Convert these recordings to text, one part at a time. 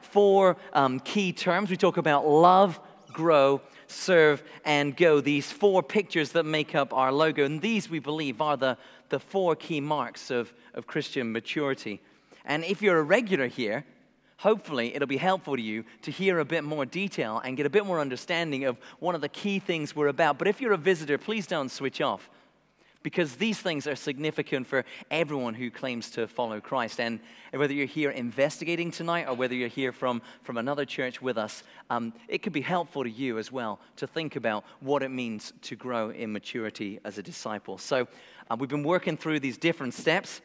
four um, key terms. We talk about love, grow, serve, and go. These four pictures that make up our logo. And these, we believe, are the, the four key marks of, of Christian maturity. And if you're a regular here, hopefully it'll be helpful to you to hear a bit more detail and get a bit more understanding of one of the key things we're about. But if you're a visitor, please don't switch off because these things are significant for everyone who claims to follow Christ. And whether you're here investigating tonight or whether you're here from, from another church with us, um, it could be helpful to you as well to think about what it means to grow in maturity as a disciple. So uh, we've been working through these different steps,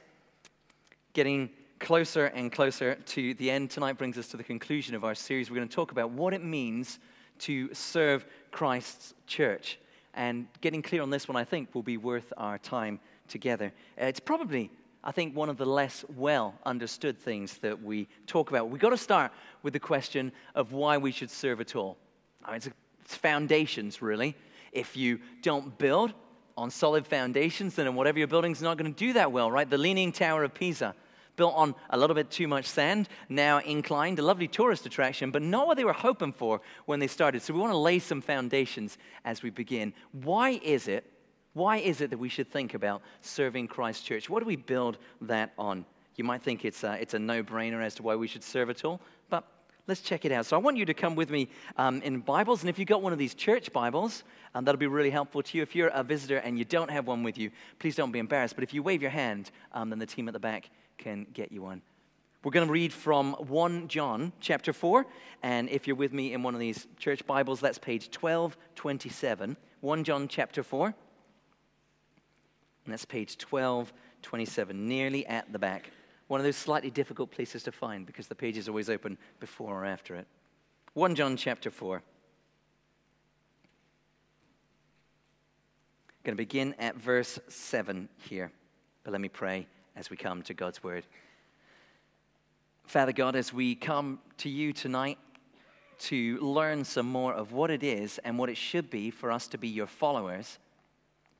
getting closer and closer to the end. Tonight brings us to the conclusion of our series. We're going to talk about what it means to serve Christ's church. And getting clear on this one, I think, will be worth our time together. Uh, it's probably, I think, one of the less well understood things that we talk about. We've got to start with the question of why we should serve at all. I mean, it's, it's foundations, really. If you don't build on solid foundations, then whatever you're building is not going to do that well, right? The Leaning Tower of Pisa built on a little bit too much sand, now inclined, a lovely tourist attraction, but not what they were hoping for when they started. So we want to lay some foundations as we begin. Why is it? Why is it that we should think about serving Christ Church? What do we build that on? You might think it's a, it's a no brainer as to why we should serve at all, but let's check it out. So I want you to come with me um, in Bibles, and if you've got one of these church Bibles, um, that'll be really helpful to you. If you're a visitor and you don't have one with you, please don't be embarrassed. But if you wave your hand, um, then the team at the back can get you one. We're going to read from 1 John chapter 4. And if you're with me in one of these church Bibles, that's page 1227. 1 John chapter 4. And that's page 1227, nearly at the back. One of those slightly difficult places to find because the page is always open before or after it. 1 John chapter 4. I'm going to begin at verse 7 here. But let me pray as we come to God's word. Father God, as we come to you tonight to learn some more of what it is and what it should be for us to be your followers,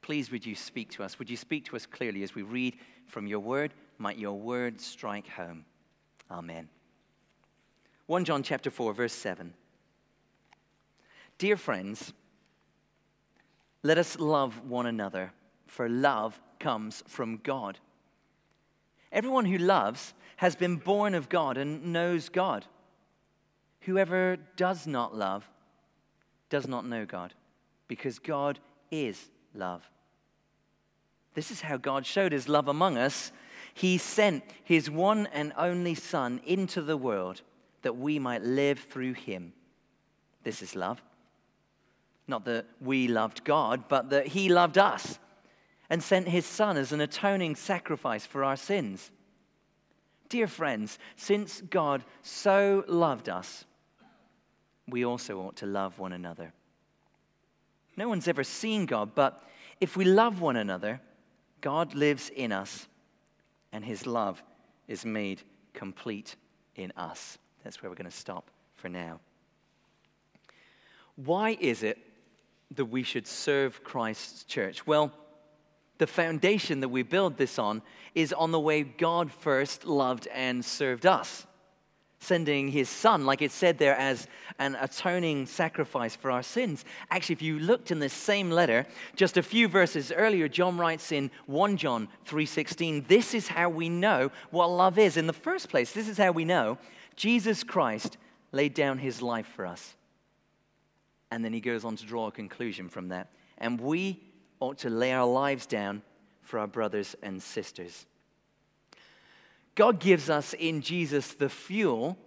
please would you speak to us? Would you speak to us clearly as we read from your word? Might your word strike home. Amen. 1 John chapter 4 verse 7. Dear friends, let us love one another, for love comes from God. Everyone who loves has been born of God and knows God. Whoever does not love does not know God, because God is love. This is how God showed his love among us. He sent his one and only Son into the world that we might live through him. This is love. Not that we loved God, but that he loved us and sent his Son as an atoning sacrifice for our sins. Dear friends, since God so loved us, we also ought to love one another. No one's ever seen God, but if we love one another, God lives in us, and his love is made complete in us. That's where we're going to stop for now. Why is it that we should serve Christ's church? Well, the foundation that we build this on is on the way God first loved and served us, sending his son, like it said there, as an atoning sacrifice for our sins. Actually, if you looked in this same letter, just a few verses earlier, John writes in 1 John 3:16, this is how we know what love is. In the first place, this is how we know Jesus Christ laid down his life for us. And then he goes on to draw a conclusion from that. And we ought to lay our lives down for our brothers and sisters. God gives us in Jesus the fuel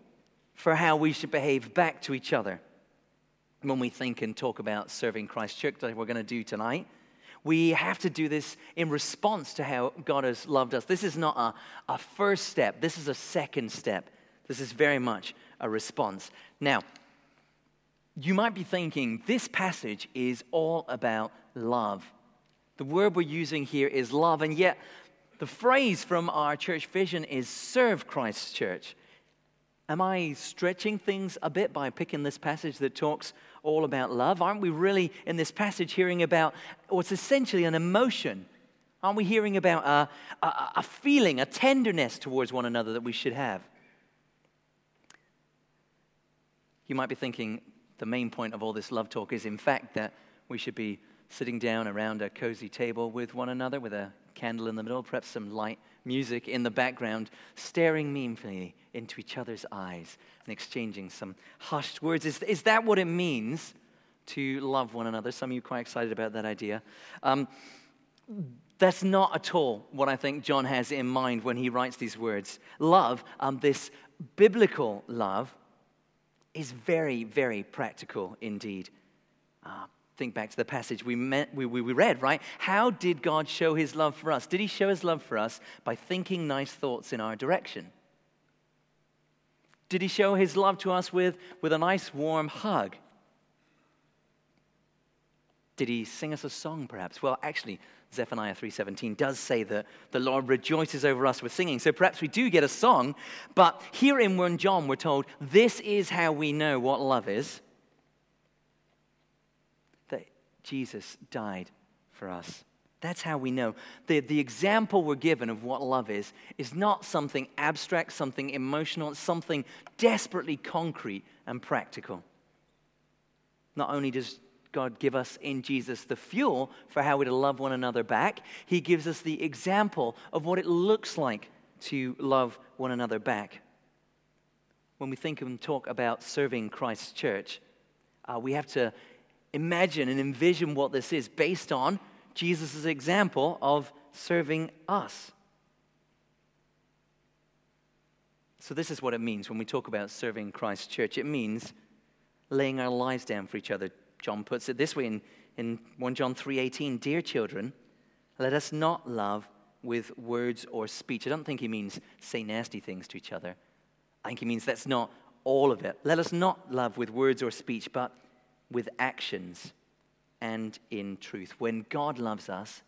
for how we should behave back to each other. When we think and talk about serving Christ Church, like we're going to do tonight, we have to do this in response to how God has loved us. This is not a, a first step, this is a second step. This is very much a response. Now, you might be thinking this passage is all about love. The word we're using here is love, and yet the phrase from our church vision is serve Christ's church. Am I stretching things a bit by picking this passage that talks all about love? Aren't we really in this passage hearing about what's essentially an emotion? Aren't we hearing about a, a, a feeling, a tenderness towards one another that we should have? You might be thinking the main point of all this love talk is, in fact, that we should be sitting down around a cozy table with one another with a candle in the middle, perhaps some light music in the background, staring meaningfully into each other's eyes and exchanging some hushed words. Is, is that what it means to love one another? Some of you are quite excited about that idea. Um, that's not at all what I think John has in mind when he writes these words. Love, um, this biblical love, is very, very practical indeed. Uh, think back to the passage we, met, we, we, we read, right? How did God show his love for us? Did he show his love for us by thinking nice thoughts in our direction? Did he show his love to us with, with a nice warm hug? Did he sing us a song perhaps? Well, actually, Zephaniah 3:17 does say that the Lord rejoices over us with singing. So perhaps we do get a song, but here in 1 John we're told this is how we know what love is. Jesus died for us. That's how we know. The, the example we're given of what love is is not something abstract, something emotional, it's something desperately concrete and practical. Not only does God give us in Jesus the fuel for how we're to love one another back, He gives us the example of what it looks like to love one another back. When we think and talk about serving Christ's church, uh, we have to imagine and envision what this is based on Jesus' example of serving us. So, this is what it means when we talk about serving Christ's church. It means laying our lives down for each other. John puts it this way in, in 1 John 3:18, "Dear children, let us not love with words or speech." I don't think he means say nasty things to each other. I think he means that's not all of it. Let us not love with words or speech, but with actions and in truth. When God loves us,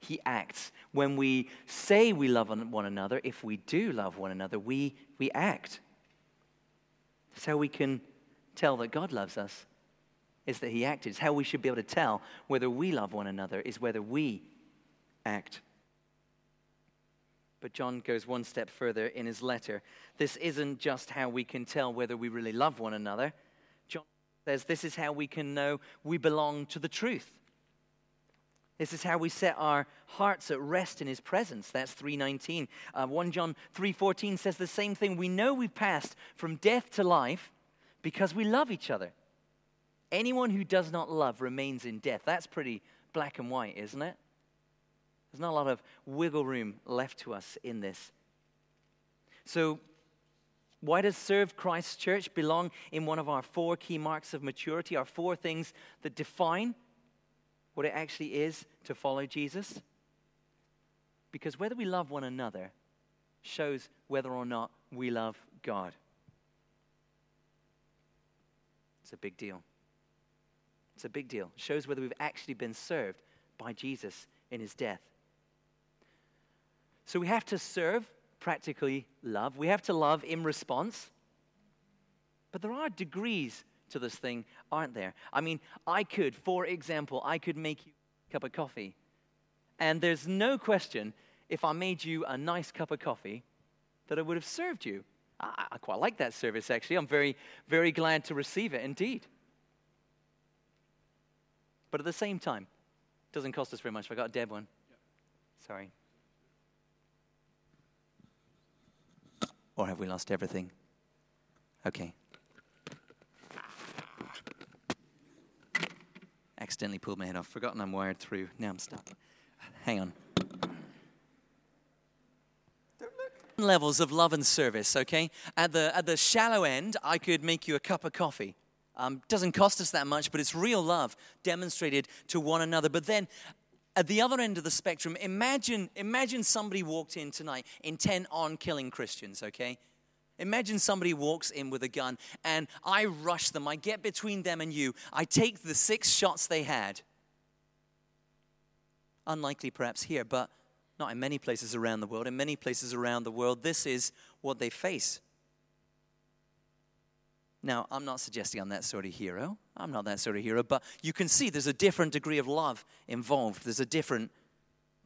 he acts. When we say we love one another, if we do love one another, we, we act. That's how we can tell that God loves us, is that he acted. It's how we should be able to tell whether we love one another, is whether we act. But John goes one step further in his letter. This isn't just how we can tell whether we really love one another says this is how we can know we belong to the truth. This is how we set our hearts at rest in his presence. That's 319. Uh, 1 John 3:14 says the same thing. We know we've passed from death to life because we love each other. Anyone who does not love remains in death. That's pretty black and white, isn't it? There's not a lot of wiggle room left to us in this. So why does serve Christ's church belong in one of our four key marks of maturity, our four things that define what it actually is to follow Jesus? Because whether we love one another shows whether or not we love God. It's a big deal. It's a big deal. It shows whether we've actually been served by Jesus in his death. So we have to serve practically love. We have to love in response. But there are degrees to this thing, aren't there? I mean, I could, for example, I could make you a cup of coffee. And there's no question if I made you a nice cup of coffee that I would have served you. I, I quite like that service, actually. I'm very, very glad to receive it, indeed. But at the same time, it doesn't cost us very much. I got a dead one. Sorry. Or have we lost everything? Okay. Accidentally pulled my head off. Forgotten I'm wired through. Now I'm stuck. Hang on. Levels of love and service, okay? At the, at the shallow end, I could make you a cup of coffee. Um, doesn't cost us that much, but it's real love demonstrated to one another. But then at the other end of the spectrum, imagine, imagine somebody walked in tonight intent on killing Christians, okay? Imagine somebody walks in with a gun and I rush them. I get between them and you. I take the six shots they had. Unlikely perhaps here, but not in many places around the world. In many places around the world, this is what they face. Now, I'm not suggesting I'm that sort of hero. I'm not that sort of hero, but you can see there's a different degree of love involved. There's a different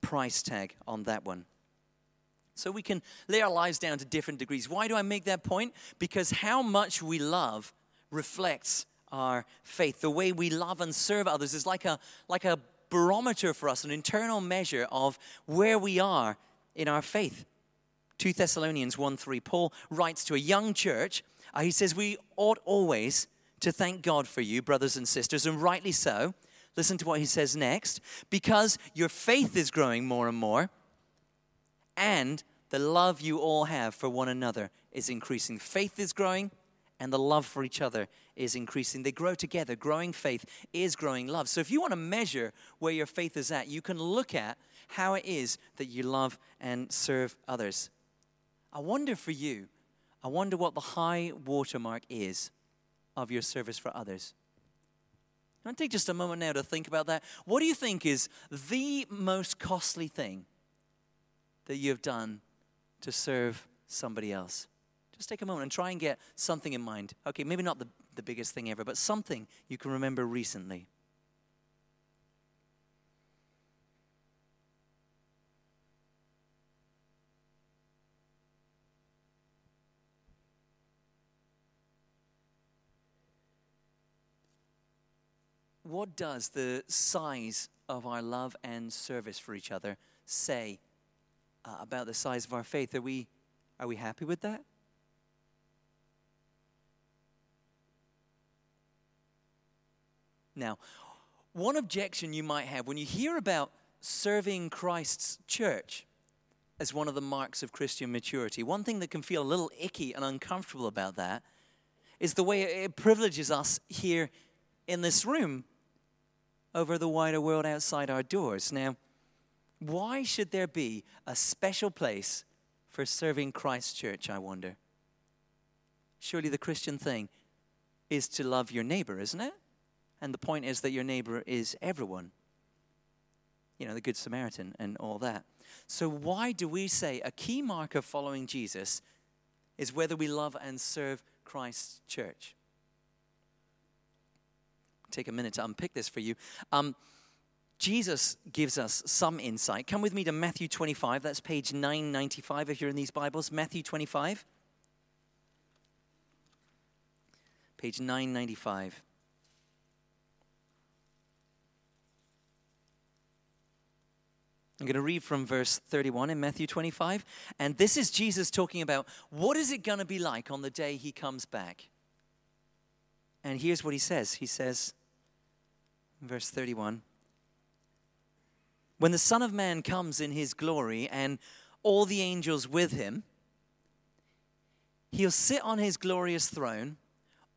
price tag on that one. So we can lay our lives down to different degrees. Why do I make that point? Because how much we love reflects our faith. The way we love and serve others is like a, like a barometer for us, an internal measure of where we are in our faith. 2 Thessalonians 1 3, Paul writes to a young church. Uh, he says, We ought always to thank God for you, brothers and sisters, and rightly so. Listen to what he says next. Because your faith is growing more and more, and the love you all have for one another is increasing. Faith is growing, and the love for each other is increasing. They grow together. Growing faith is growing love. So if you want to measure where your faith is at, you can look at how it is that you love and serve others. I wonder for you, I wonder what the high watermark is of your service for others. I take just a moment now to think about that. What do you think is the most costly thing that you have done to serve somebody else? Just take a moment and try and get something in mind. Okay, maybe not the, the biggest thing ever, but something you can remember recently. What does the size of our love and service for each other say uh, about the size of our faith? Are we, are we happy with that? Now, one objection you might have when you hear about serving Christ's church as one of the marks of Christian maturity, one thing that can feel a little icky and uncomfortable about that is the way it privileges us here in this room over the wider world outside our doors. Now, why should there be a special place for serving Christ's church, I wonder? Surely the Christian thing is to love your neighbor, isn't it? And the point is that your neighbor is everyone. You know, the Good Samaritan and all that. So, why do we say a key mark of following Jesus is whether we love and serve Christ's church? Take a minute to unpick this for you. Um, Jesus gives us some insight. Come with me to Matthew 25. That's page 995 if you're in these Bibles. Matthew 25. Page 995. I'm going to read from verse 31 in Matthew 25. And this is Jesus talking about what is it going to be like on the day he comes back. And here's what he says He says, verse 31 When the Son of Man comes in his glory and all the angels with him, he'll sit on his glorious throne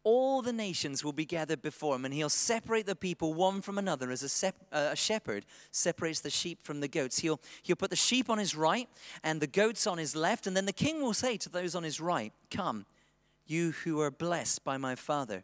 all the nations will be gathered before him, and he'll separate the people one from another as a, sep- uh, a, shepherd separates the sheep from the goats. He'll, he'll put the sheep on his right and the goats on his left, and then the king will say to those on his right, Come, you who are blessed by my Father,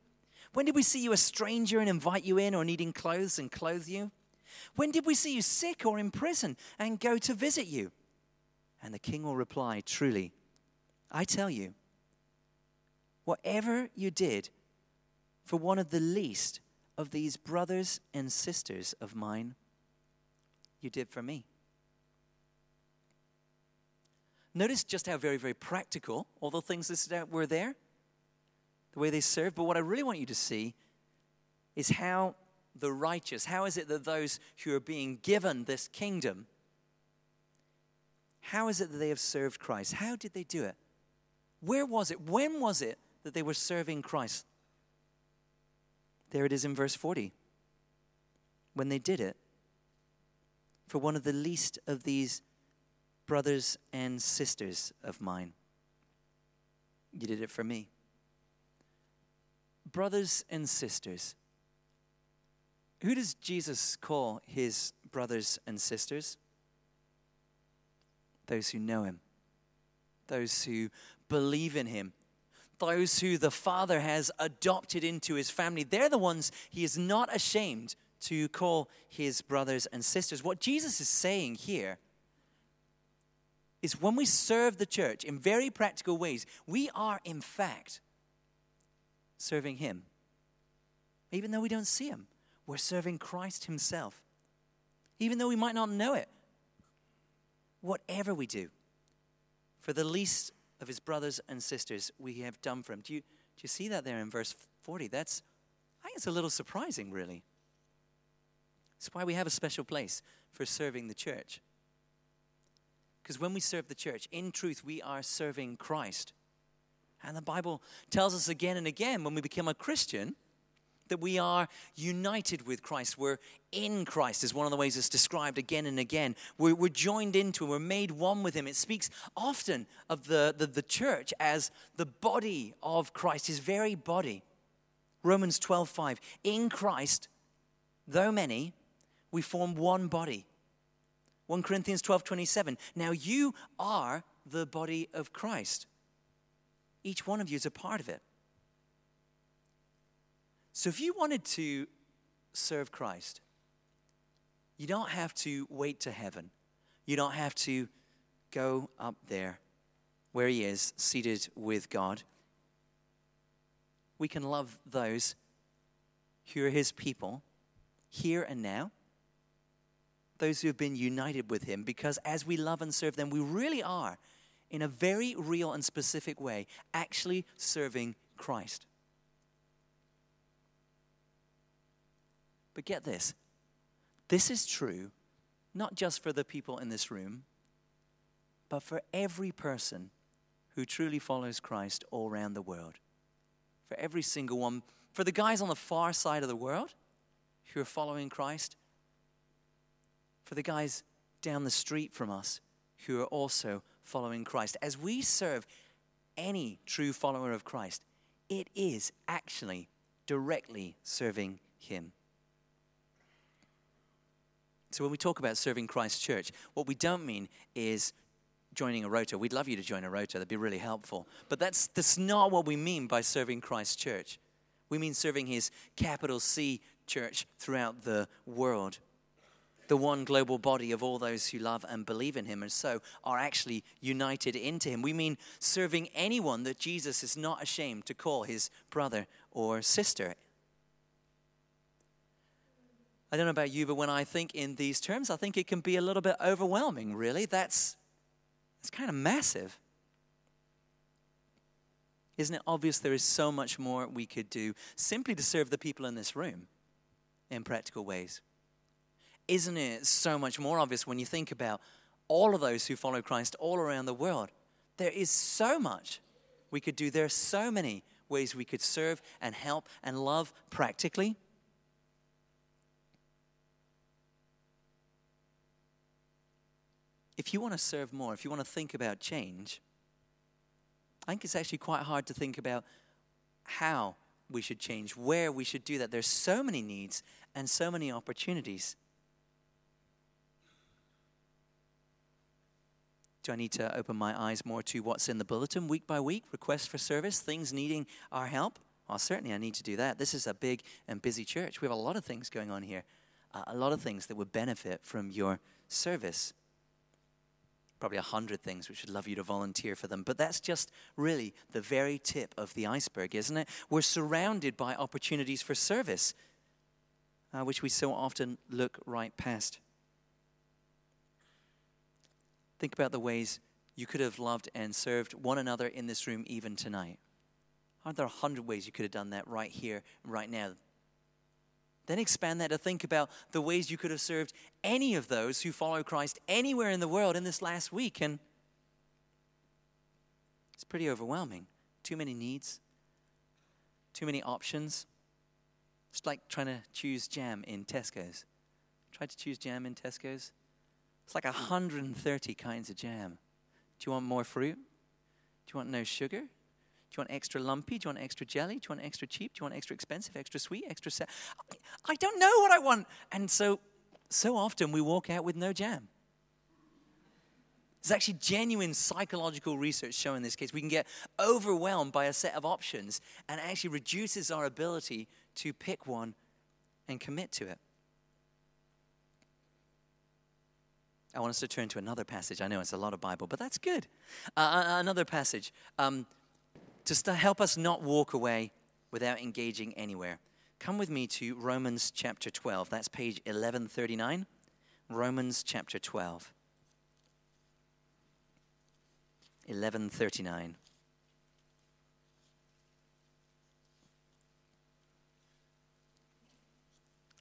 When did we see you a stranger and invite you in, or needing clothes and clothe you? When did we see you sick or in prison and go to visit you? And the king will reply, Truly, I tell you, whatever you did for one of the least of these brothers and sisters of mine, you did for me. Notice just how very, very practical all the things out were there, the way they serve. But what I really want you to see is how the righteous, how is it that those who are being given this kingdom, how is it that they have served Christ? How did they do it? Where was it? When was it that they were serving Christ? There it is in verse 40. When they did it, for one of the least of these brothers and sisters of mine, you did it for me. Brothers and sisters. Who does Jesus call his brothers and sisters? Those who know him, those who believe in him, those who the Father has adopted into his family. They're the ones he is not ashamed to call his brothers and sisters. What Jesus is saying here is when we serve the church in very practical ways, we are in fact serving him. Even though we don't see him, we're serving Christ himself. Even though we might not know it, whatever we do, for the least of his brothers and sisters, we have done for him. Do you, do you see that there in verse 40? That's, I think it's a little surprising, really. It's why we have a special place for serving the church. Because when we serve the church, in truth, we are serving Christ. And the Bible tells us again and again when we become a Christian that we are united with Christ. We're in Christ, is one of the ways it's described again and again. We're, we're joined into Him, we're made one with Him. It speaks often of the, the, the church as the body of Christ, His very body. Romans 12 5. In Christ, though many, we form one body 1 Corinthians 12 27. Now you are the body of Christ. Each one of you is a part of it. So if you wanted to serve Christ, you don't have to wait to heaven. You don't have to go up there where He is, seated with God. We can love those who are His people here and now those who have been united with him, because as we love and serve them, we really are, in a very real and specific way, actually serving Christ. But get this this is true not just for the people in this room, but for every person who truly follows Christ all around the world. For every single one. For the guys on the far side of the world who are following Christ, for the guys down the street from us who are also following Christ. As we serve any true follower of Christ, it is actually directly serving Him. So when we talk about serving Christ Church, what we don't mean is joining a rota. We'd love you to join a rota, that'd be really helpful. But that's, that's not what we mean by serving Christ Church. We mean serving His capital C church throughout the world the one global body of all those who love and believe in him and so are actually united into him. We mean serving anyone that Jesus is not ashamed to call his brother or sister. I don't know about you, but when I think in these terms, I think it can be a little bit overwhelming, really. That's, that's kind of massive. Isn't it obvious there is so much more we could do simply to serve the people in this room in practical ways? Isn't it so much more obvious when you think about all of those who follow Christ all around the world? There is so much we could do. There are so many ways we could serve and help and love practically. If you want to serve more, if you want to think about change, I think it's actually quite hard to think about how we should change, where we should do that. There's so many needs and so many opportunities. Do I need to open my eyes more to what's in the bulletin week by week? Requests for service, things needing our help? Well, certainly I need to do that. This is a big and busy church. We have a lot of things going on here, uh, a lot of things that would benefit from your service. Probably a hundred things which would love you to volunteer for them. But that's just really the very tip of the iceberg, isn't it? We're surrounded by opportunities for service, uh, which we so often look right past. Think about the ways you could have loved and served one another in this room even tonight. Aren't there a hundred ways you could have done that right here, right now? Then expand that to think about the ways you could have served any of those who follow Christ anywhere in the world in this last week. And it's pretty overwhelming. Too many needs, too many options. It's like trying to choose jam in Tesco's. Try to choose jam in Tesco's. It's like 130 kinds of jam. Do you want more fruit? Do you want no sugar? Do you want extra lumpy? Do you want extra jelly? Do you want extra cheap? Do you want extra expensive, extra sweet, extra sa- I don't know what I want. And so, so often we walk out with no jam. There's actually genuine psychological research showing this case. We can get overwhelmed by a set of options and actually reduces our ability to pick one and commit to it. I want us to turn to another passage. I know it's a lot of Bible, but that's good. Uh, another passage um, to help us not walk away without engaging anywhere. Come with me to Romans chapter 12. That's page 1139. Romans chapter 12. 1139.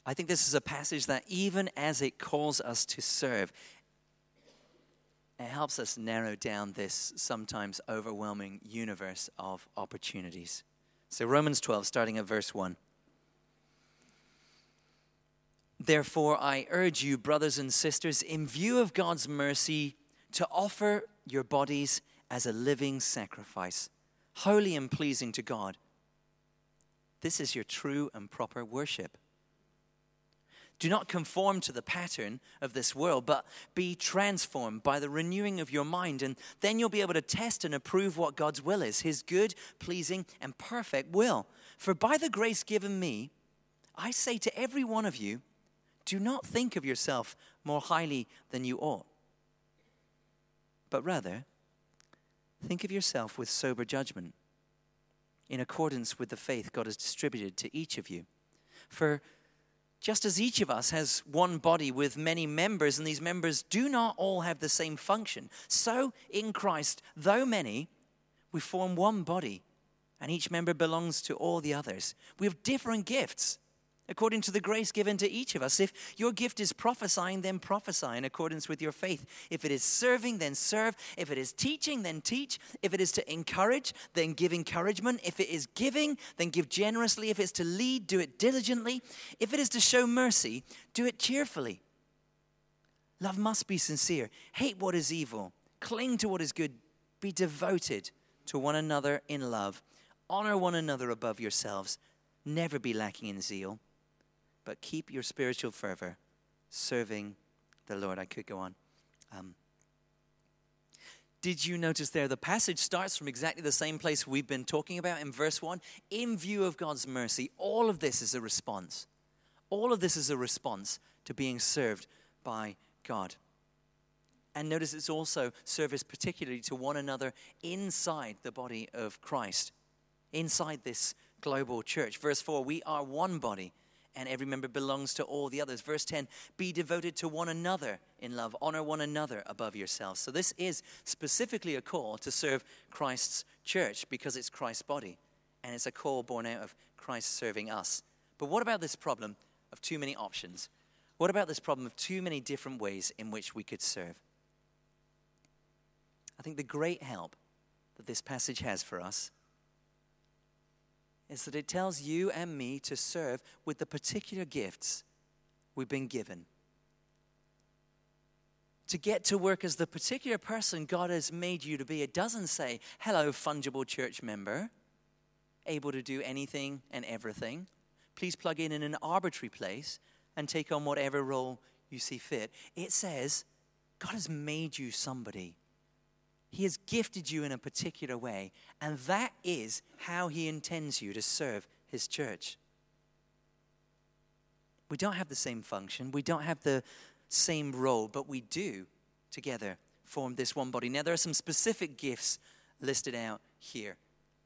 I think this is a passage that, even as it calls us to serve, it helps us narrow down this sometimes overwhelming universe of opportunities. So, Romans 12, starting at verse 1. Therefore, I urge you, brothers and sisters, in view of God's mercy, to offer your bodies as a living sacrifice, holy and pleasing to God. This is your true and proper worship. Do not conform to the pattern of this world, but be transformed by the renewing of your mind, and then you'll be able to test and approve what God's will is His good, pleasing, and perfect will. For by the grace given me, I say to every one of you, do not think of yourself more highly than you ought, but rather think of yourself with sober judgment, in accordance with the faith God has distributed to each of you. For just as each of us has one body with many members, and these members do not all have the same function, so in Christ, though many, we form one body, and each member belongs to all the others. We have different gifts according to the grace given to each of us. If your gift is prophesying, then prophesy in accordance with your faith. If it is serving, then serve. If it is teaching, then teach. If it is to encourage, then give encouragement. If it is giving, then give generously. If it's to lead, do it diligently. If it is to show mercy, do it cheerfully. Love must be sincere. Hate what is evil. Cling to what is good. Be devoted to one another in love. Honor one another above yourselves. Never be lacking in zeal but keep your spiritual fervor serving the Lord. I could go on. Um, did you notice there the passage starts from exactly the same place we've been talking about in verse 1? In view of God's mercy, all of this is a response. All of this is a response to being served by God. And notice it's also service, particularly to one another inside the body of Christ, inside this global church. Verse 4 We are one body and every member belongs to all the others. Verse 10 Be devoted to one another in love, honor one another above yourselves. So, this is specifically a call to serve Christ's church because it's Christ's body, and it's a call born out of Christ serving us. But what about this problem of too many options? What about this problem of too many different ways in which we could serve? I think the great help that this passage has for us is that it tells you and me to serve with the particular gifts we've been given. To get to work as the particular person God has made you to be, it doesn't say, hello, fungible church member, able to do anything and everything. Please plug in in an arbitrary place and take on whatever role you see fit. It says, God has made you somebody he has gifted you in a particular way, and that is how He intends you to serve His church. We don't have the same function, we don't have the same role, but we do together form this one body. Now, there are some specific gifts listed out here.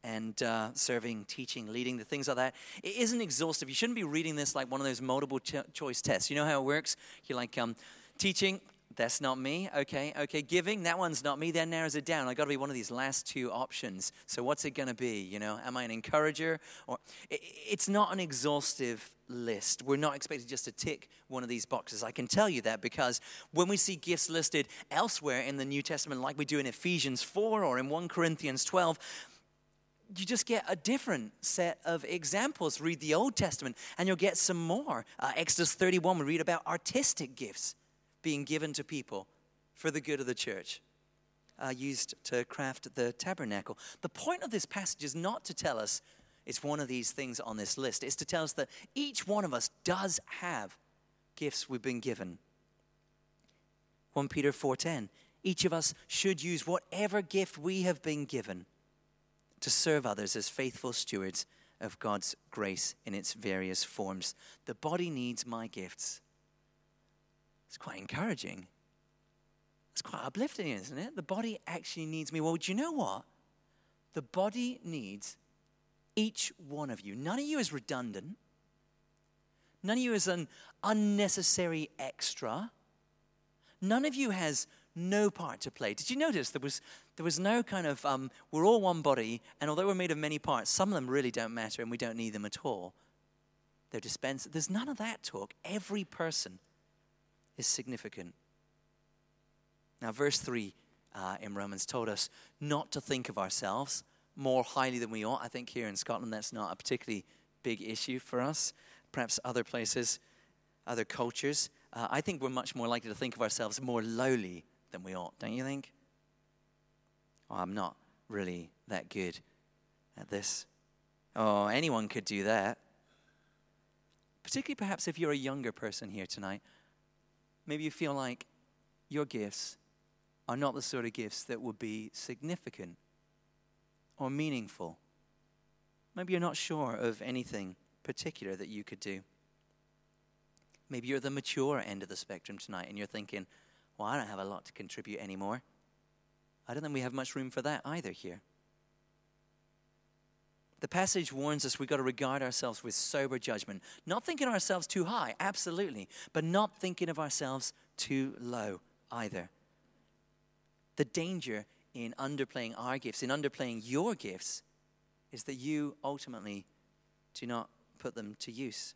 And uh, serving, teaching, leading, the things like that. It isn't exhaustive. You shouldn't be reading this like one of those multiple cho- choice tests. You know how it works? You're like, um, teaching, that's not me. Okay, okay. Giving, that one's not me. That narrows it down. I got to be one of these last two options. So what's it going to be? You know, am I an encourager or? It's not an exhaustive list. We're not expected just to tick one of these boxes. I can tell you that because when we see gifts listed elsewhere in the New Testament, like we do in Ephesians 4 or in 1 Corinthians 12, you just get a different set of examples. Read the Old Testament and you'll get some more. Uh, Exodus 31, we read about artistic gifts being given to people for the good of the church, uh, used to craft the tabernacle. The point of this passage is not to tell us it's one of these things on this list, it's to tell us that each one of us does have gifts we've been given. 1 Peter 4:10 Each of us should use whatever gift we have been given to serve others as faithful stewards of God's grace in its various forms. The body needs my gifts. It's quite encouraging. It's quite uplifting, isn't it? The body actually needs me. Well, do you know what? The body needs each one of you. None of you is redundant. None of you is an unnecessary extra. None of you has no part to play. Did you notice there was, there was no kind of, um, we're all one body, and although we're made of many parts, some of them really don't matter and we don't need them at all. They're dispensed. There's none of that talk. Every person is significant. Now, verse 3 uh, in Romans told us not to think of ourselves more highly than we ought. I think here in Scotland that's not a particularly big issue for us. Perhaps other places, other cultures. Uh, I think we're much more likely to think of ourselves more lowly than we ought, don't you think? Oh, I'm not really that good at this. Oh, anyone could do that. Particularly perhaps if you're a younger person here tonight. Maybe you feel like your gifts are not the sort of gifts that would be significant or meaningful. Maybe you're not sure of anything particular that you could do. Maybe you're the mature end of the spectrum tonight and you're thinking, well, I don't have a lot to contribute anymore. I don't think we have much room for that either here. The passage warns us we've got to regard ourselves with sober judgment, not thinking ourselves too high, absolutely, but not thinking of ourselves too low either. The danger in underplaying our gifts, in underplaying your gifts, is that you ultimately do not put them to use.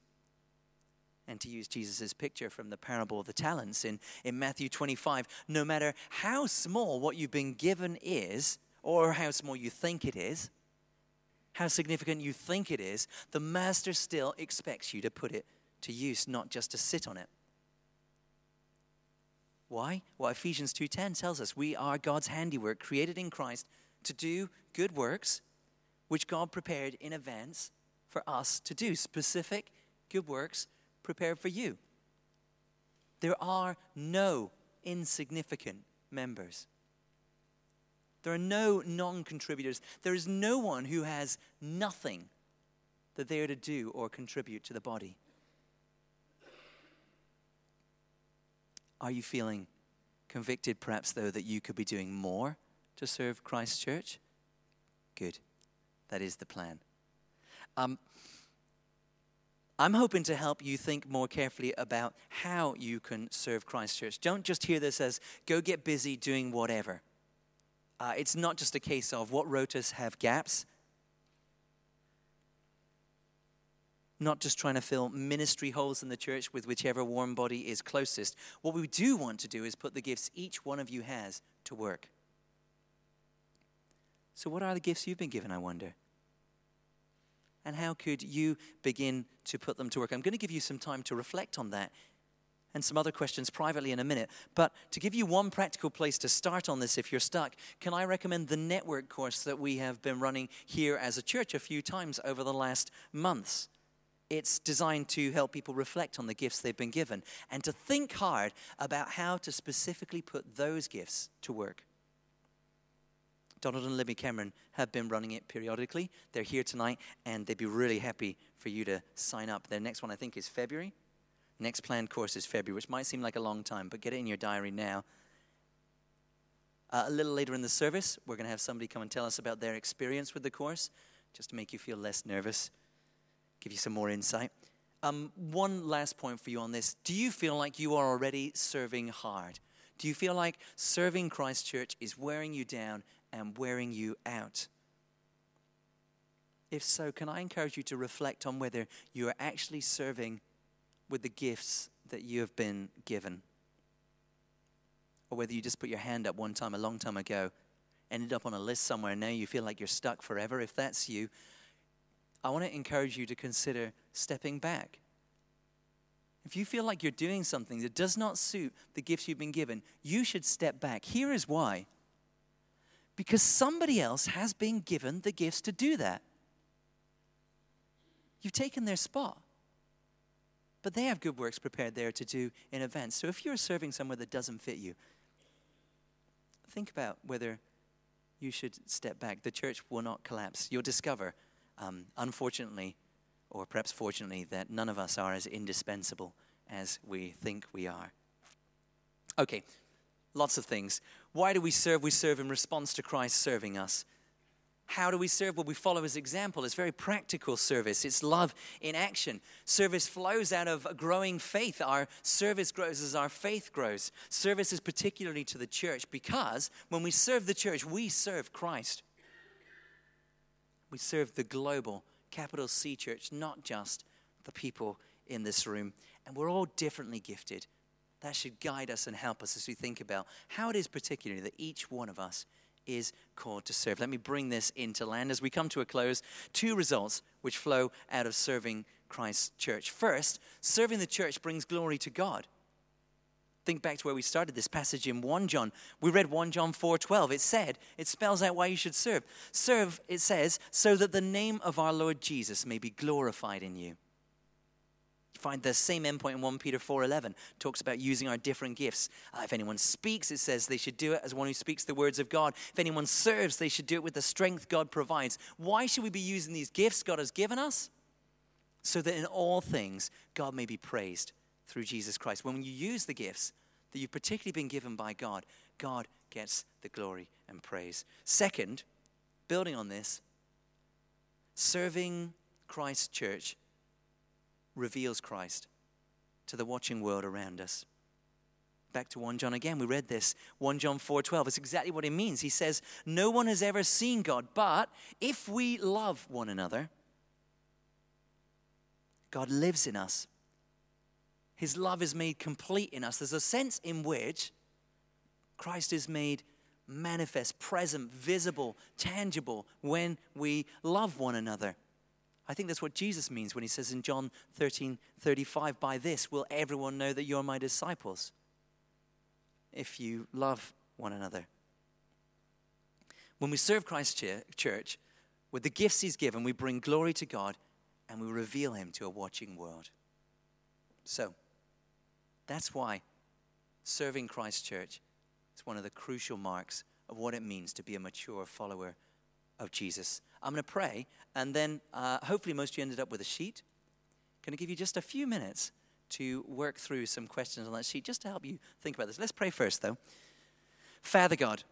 And to use Jesus' picture from the parable of the talents in, in Matthew 25, no matter how small what you've been given is, or how small you think it is, how significant you think it is, the master still expects you to put it to use, not just to sit on it. Why? Well, Ephesians 2:10 tells us we are God's handiwork, created in Christ to do good works, which God prepared in advance for us to do. Specific good works prepared for you. There are no insignificant members. There are no non contributors. There is no one who has nothing that they are to do or contribute to the body. Are you feeling convicted, perhaps, though, that you could be doing more to serve Christ's church? Good. That is the plan. Um, I'm hoping to help you think more carefully about how you can serve Christ Church. Don't just hear this as go get busy doing whatever. Uh, it's not just a case of what rotas have gaps. Not just trying to fill ministry holes in the church with whichever warm body is closest. What we do want to do is put the gifts each one of you has to work. So, what are the gifts you've been given, I wonder? And how could you begin to put them to work? I'm going to give you some time to reflect on that and some other questions privately in a minute. But to give you one practical place to start on this if you're stuck, can I recommend the network course that we have been running here as a church a few times over the last months? It's designed to help people reflect on the gifts they've been given and to think hard about how to specifically put those gifts to work. Donald and Libby Cameron have been running it periodically. They're here tonight, and they'd be really happy for you to sign up. Their next one, I think, is February. Next planned course is February, which might seem like a long time, but get it in your diary now. Uh, a little later in the service, we're going to have somebody come and tell us about their experience with the course, just to make you feel less nervous, give you some more insight. Um, one last point for you on this. Do you feel like you are already serving hard? Do you feel like serving Christ Church is wearing you down and wearing you out? If so, can I encourage you to reflect on whether you are actually serving with the gifts that you have been given? Or whether you just put your hand up one time a long time ago, ended up on a list somewhere, and now you feel like you're stuck forever. If that's you, I want to encourage you to consider stepping back. If you feel like you're doing something that does not suit the gifts you've been given, you should step back. Here is why because somebody else has been given the gifts to do that. You've taken their spot. But they have good works prepared there to do in advance. So if you're serving somewhere that doesn't fit you, think about whether you should step back. The church will not collapse. You'll discover, um, unfortunately, or perhaps fortunately, that none of us are as indispensable as we think we are. Okay, lots of things. Why do we serve? We serve in response to Christ serving us. How do we serve? Well, we follow his example. It's very practical service. It's love in action. Service flows out of growing faith. Our service grows as our faith grows. Service is particularly to the church because when we serve the church, we serve Christ. We serve the global, capital C church, not just the people in this room. And we're all differently gifted. That should guide us and help us as we think about how it is, particularly, that each one of us is called to serve. Let me bring this into land as we come to a close. Two results which flow out of serving Christ's church. First, serving the church brings glory to God. Think back to where we started this passage in 1 John. We read 1 John 4:12. It said, it spells out why you should serve. Serve, it says, so that the name of our Lord Jesus may be glorified in you find the same endpoint in 1 Peter 4:11 talks about using our different gifts. Uh, if anyone speaks, it says they should do it as one who speaks the words of God. If anyone serves, they should do it with the strength God provides. Why should we be using these gifts God has given us? So that in all things God may be praised through Jesus Christ. When you use the gifts that you've particularly been given by God, God gets the glory and praise. Second, building on this, serving Christ's church reveals Christ to the watching world around us. Back to 1 John again, we read this. 1 John 4:12. It's exactly what it means. He says, "No one has ever seen God, but if we love one another, God lives in us. His love is made complete in us. There's a sense in which Christ is made manifest, present, visible, tangible when we love one another. I think that's what Jesus means when he says in John 13 35, By this will everyone know that you're my disciples, if you love one another. When we serve Christ's church, with the gifts he's given, we bring glory to God and we reveal him to a watching world. So, that's why serving Christ's church is one of the crucial marks of what it means to be a mature follower of Jesus. I'm going to pray, and then uh, hopefully most of you ended up with a sheet. I'm Going to give you just a few minutes to work through some questions on that sheet just to help you think about this. Let's pray first, though. Father God,